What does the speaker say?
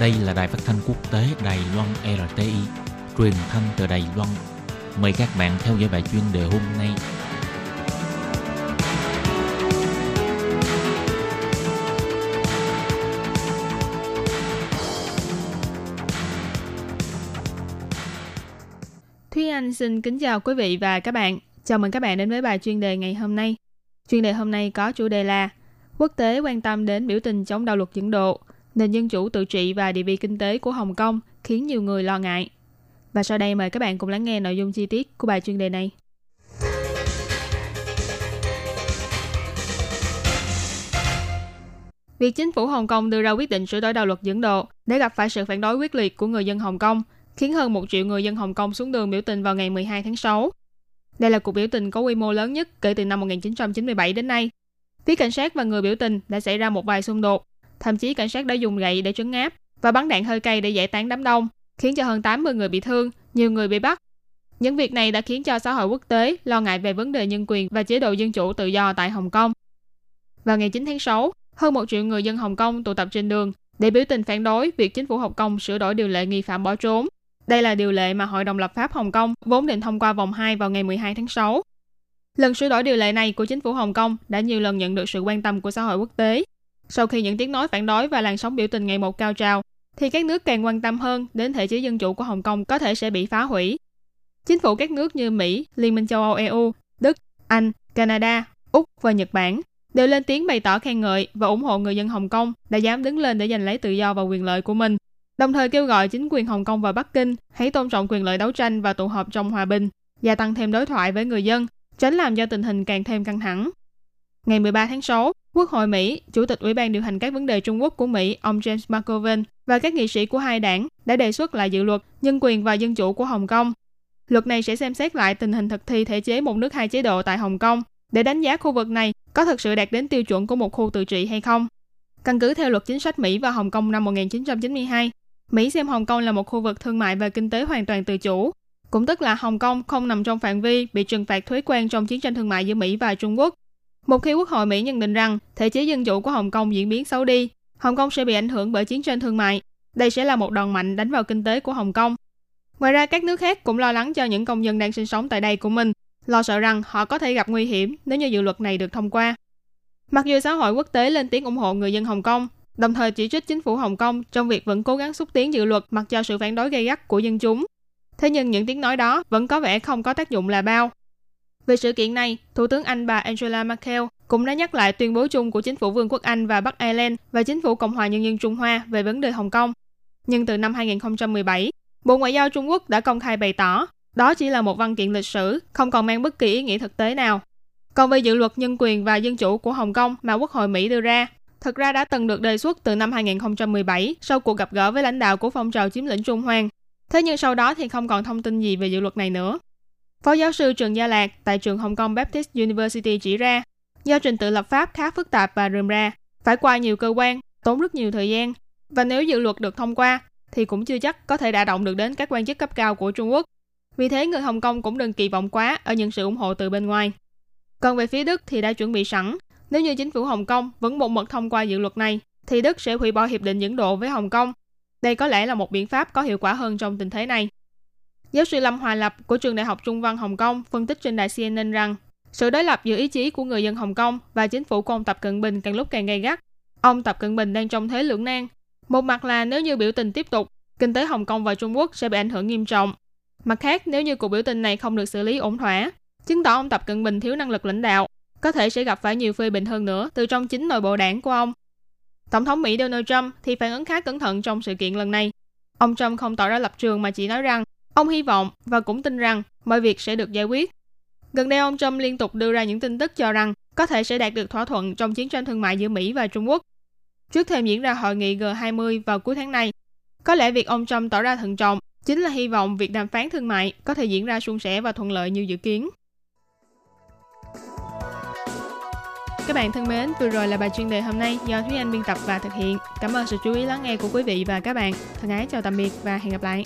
Đây là đài phát thanh quốc tế Đài Loan RTI, truyền thanh từ Đài Loan. Mời các bạn theo dõi bài chuyên đề hôm nay. Thúy Anh xin kính chào quý vị và các bạn. Chào mừng các bạn đến với bài chuyên đề ngày hôm nay. Chuyên đề hôm nay có chủ đề là Quốc tế quan tâm đến biểu tình chống đạo luật dẫn độ, nền dân chủ tự trị và địa vị kinh tế của Hồng Kông khiến nhiều người lo ngại. Và sau đây mời các bạn cùng lắng nghe nội dung chi tiết của bài chuyên đề này. Việc chính phủ Hồng Kông đưa ra quyết định sửa đổi đạo luật dẫn độ để gặp phải sự phản đối quyết liệt của người dân Hồng Kông, khiến hơn một triệu người dân Hồng Kông xuống đường biểu tình vào ngày 12 tháng 6. Đây là cuộc biểu tình có quy mô lớn nhất kể từ năm 1997 đến nay. Phía cảnh sát và người biểu tình đã xảy ra một vài xung đột, thậm chí cảnh sát đã dùng gậy để trấn áp và bắn đạn hơi cay để giải tán đám đông, khiến cho hơn 80 người bị thương, nhiều người bị bắt. Những việc này đã khiến cho xã hội quốc tế lo ngại về vấn đề nhân quyền và chế độ dân chủ tự do tại Hồng Kông. Vào ngày 9 tháng 6, hơn một triệu người dân Hồng Kông tụ tập trên đường để biểu tình phản đối việc chính phủ Hồng Kông sửa đổi điều lệ nghi phạm bỏ trốn. Đây là điều lệ mà Hội đồng lập pháp Hồng Kông vốn định thông qua vòng 2 vào ngày 12 tháng 6. Lần sửa đổi điều lệ này của chính phủ Hồng Kông đã nhiều lần nhận được sự quan tâm của xã hội quốc tế. Sau khi những tiếng nói phản đối và làn sóng biểu tình ngày một cao trào, thì các nước càng quan tâm hơn đến thể chế dân chủ của Hồng Kông có thể sẽ bị phá hủy. Chính phủ các nước như Mỹ, Liên minh châu Âu EU, Đức, Anh, Canada, Úc và Nhật Bản đều lên tiếng bày tỏ khen ngợi và ủng hộ người dân Hồng Kông đã dám đứng lên để giành lấy tự do và quyền lợi của mình, đồng thời kêu gọi chính quyền Hồng Kông và Bắc Kinh hãy tôn trọng quyền lợi đấu tranh và tụ họp trong hòa bình, gia tăng thêm đối thoại với người dân, tránh làm cho tình hình càng thêm căng thẳng. Ngày 13 tháng 6, Quốc hội Mỹ, Chủ tịch Ủy ban điều hành các vấn đề Trung Quốc của Mỹ, ông James McGovern và các nghị sĩ của hai đảng đã đề xuất lại dự luật nhân quyền và dân chủ của Hồng Kông. Luật này sẽ xem xét lại tình hình thực thi thể chế một nước hai chế độ tại Hồng Kông để đánh giá khu vực này có thực sự đạt đến tiêu chuẩn của một khu tự trị hay không. Căn cứ theo luật chính sách Mỹ và Hồng Kông năm 1992, Mỹ xem Hồng Kông là một khu vực thương mại và kinh tế hoàn toàn tự chủ, cũng tức là Hồng Kông không nằm trong phạm vi bị trừng phạt thuế quan trong chiến tranh thương mại giữa Mỹ và Trung Quốc. Một khi Quốc hội Mỹ nhận định rằng thể chế dân chủ của Hồng Kông diễn biến xấu đi, Hồng Kông sẽ bị ảnh hưởng bởi chiến tranh thương mại, đây sẽ là một đòn mạnh đánh vào kinh tế của Hồng Kông. Ngoài ra, các nước khác cũng lo lắng cho những công dân đang sinh sống tại đây của mình, lo sợ rằng họ có thể gặp nguy hiểm nếu như dự luật này được thông qua. Mặc dù xã hội quốc tế lên tiếng ủng hộ người dân Hồng Kông, đồng thời chỉ trích chính phủ Hồng Kông trong việc vẫn cố gắng xúc tiến dự luật mặc cho sự phản đối gay gắt của dân chúng. Thế nhưng những tiếng nói đó vẫn có vẻ không có tác dụng là bao. Về sự kiện này, Thủ tướng Anh bà Angela Merkel cũng đã nhắc lại tuyên bố chung của chính phủ Vương quốc Anh và Bắc Ireland và chính phủ Cộng hòa Nhân dân Trung Hoa về vấn đề Hồng Kông. Nhưng từ năm 2017, Bộ Ngoại giao Trung Quốc đã công khai bày tỏ đó chỉ là một văn kiện lịch sử, không còn mang bất kỳ ý nghĩa thực tế nào. Còn về dự luật nhân quyền và dân chủ của Hồng Kông mà Quốc hội Mỹ đưa ra, thực ra đã từng được đề xuất từ năm 2017 sau cuộc gặp gỡ với lãnh đạo của phong trào chiếm lĩnh Trung Hoang. Thế nhưng sau đó thì không còn thông tin gì về dự luật này nữa. Phó giáo sư Trần Gia Lạc tại trường Hồng Kông Baptist University chỉ ra, do trình tự lập pháp khá phức tạp và rườm ra, phải qua nhiều cơ quan, tốn rất nhiều thời gian. Và nếu dự luật được thông qua, thì cũng chưa chắc có thể đả động được đến các quan chức cấp cao của Trung Quốc. Vì thế người Hồng Kông cũng đừng kỳ vọng quá ở những sự ủng hộ từ bên ngoài. Còn về phía Đức thì đã chuẩn bị sẵn, nếu như chính phủ Hồng Kông vẫn một mật thông qua dự luật này, thì Đức sẽ hủy bỏ hiệp định dẫn độ với Hồng Kông. Đây có lẽ là một biện pháp có hiệu quả hơn trong tình thế này. Giáo sư Lâm Hòa Lập của trường Đại học Trung văn Hồng Kông phân tích trên đài CNN rằng sự đối lập giữa ý chí của người dân Hồng Kông và chính phủ của ông Tập Cận Bình càng lúc càng gay gắt. Ông Tập Cận Bình đang trong thế lưỡng nan. Một mặt là nếu như biểu tình tiếp tục, kinh tế Hồng Kông và Trung Quốc sẽ bị ảnh hưởng nghiêm trọng. Mặt khác, nếu như cuộc biểu tình này không được xử lý ổn thỏa, chứng tỏ ông Tập Cận Bình thiếu năng lực lãnh đạo, có thể sẽ gặp phải nhiều phê bình hơn nữa từ trong chính nội bộ đảng của ông. Tổng thống Mỹ Donald Trump thì phản ứng khá cẩn thận trong sự kiện lần này. Ông Trump không tỏ ra lập trường mà chỉ nói rằng ông hy vọng và cũng tin rằng mọi việc sẽ được giải quyết. Gần đây ông Trump liên tục đưa ra những tin tức cho rằng có thể sẽ đạt được thỏa thuận trong chiến tranh thương mại giữa Mỹ và Trung Quốc. Trước thêm diễn ra hội nghị G20 vào cuối tháng này, có lẽ việc ông Trump tỏ ra thận trọng chính là hy vọng việc đàm phán thương mại có thể diễn ra suôn sẻ và thuận lợi như dự kiến. Các bạn thân mến, vừa rồi là bài chuyên đề hôm nay do Thúy Anh biên tập và thực hiện. Cảm ơn sự chú ý lắng nghe của quý vị và các bạn. Thân ái chào tạm biệt và hẹn gặp lại.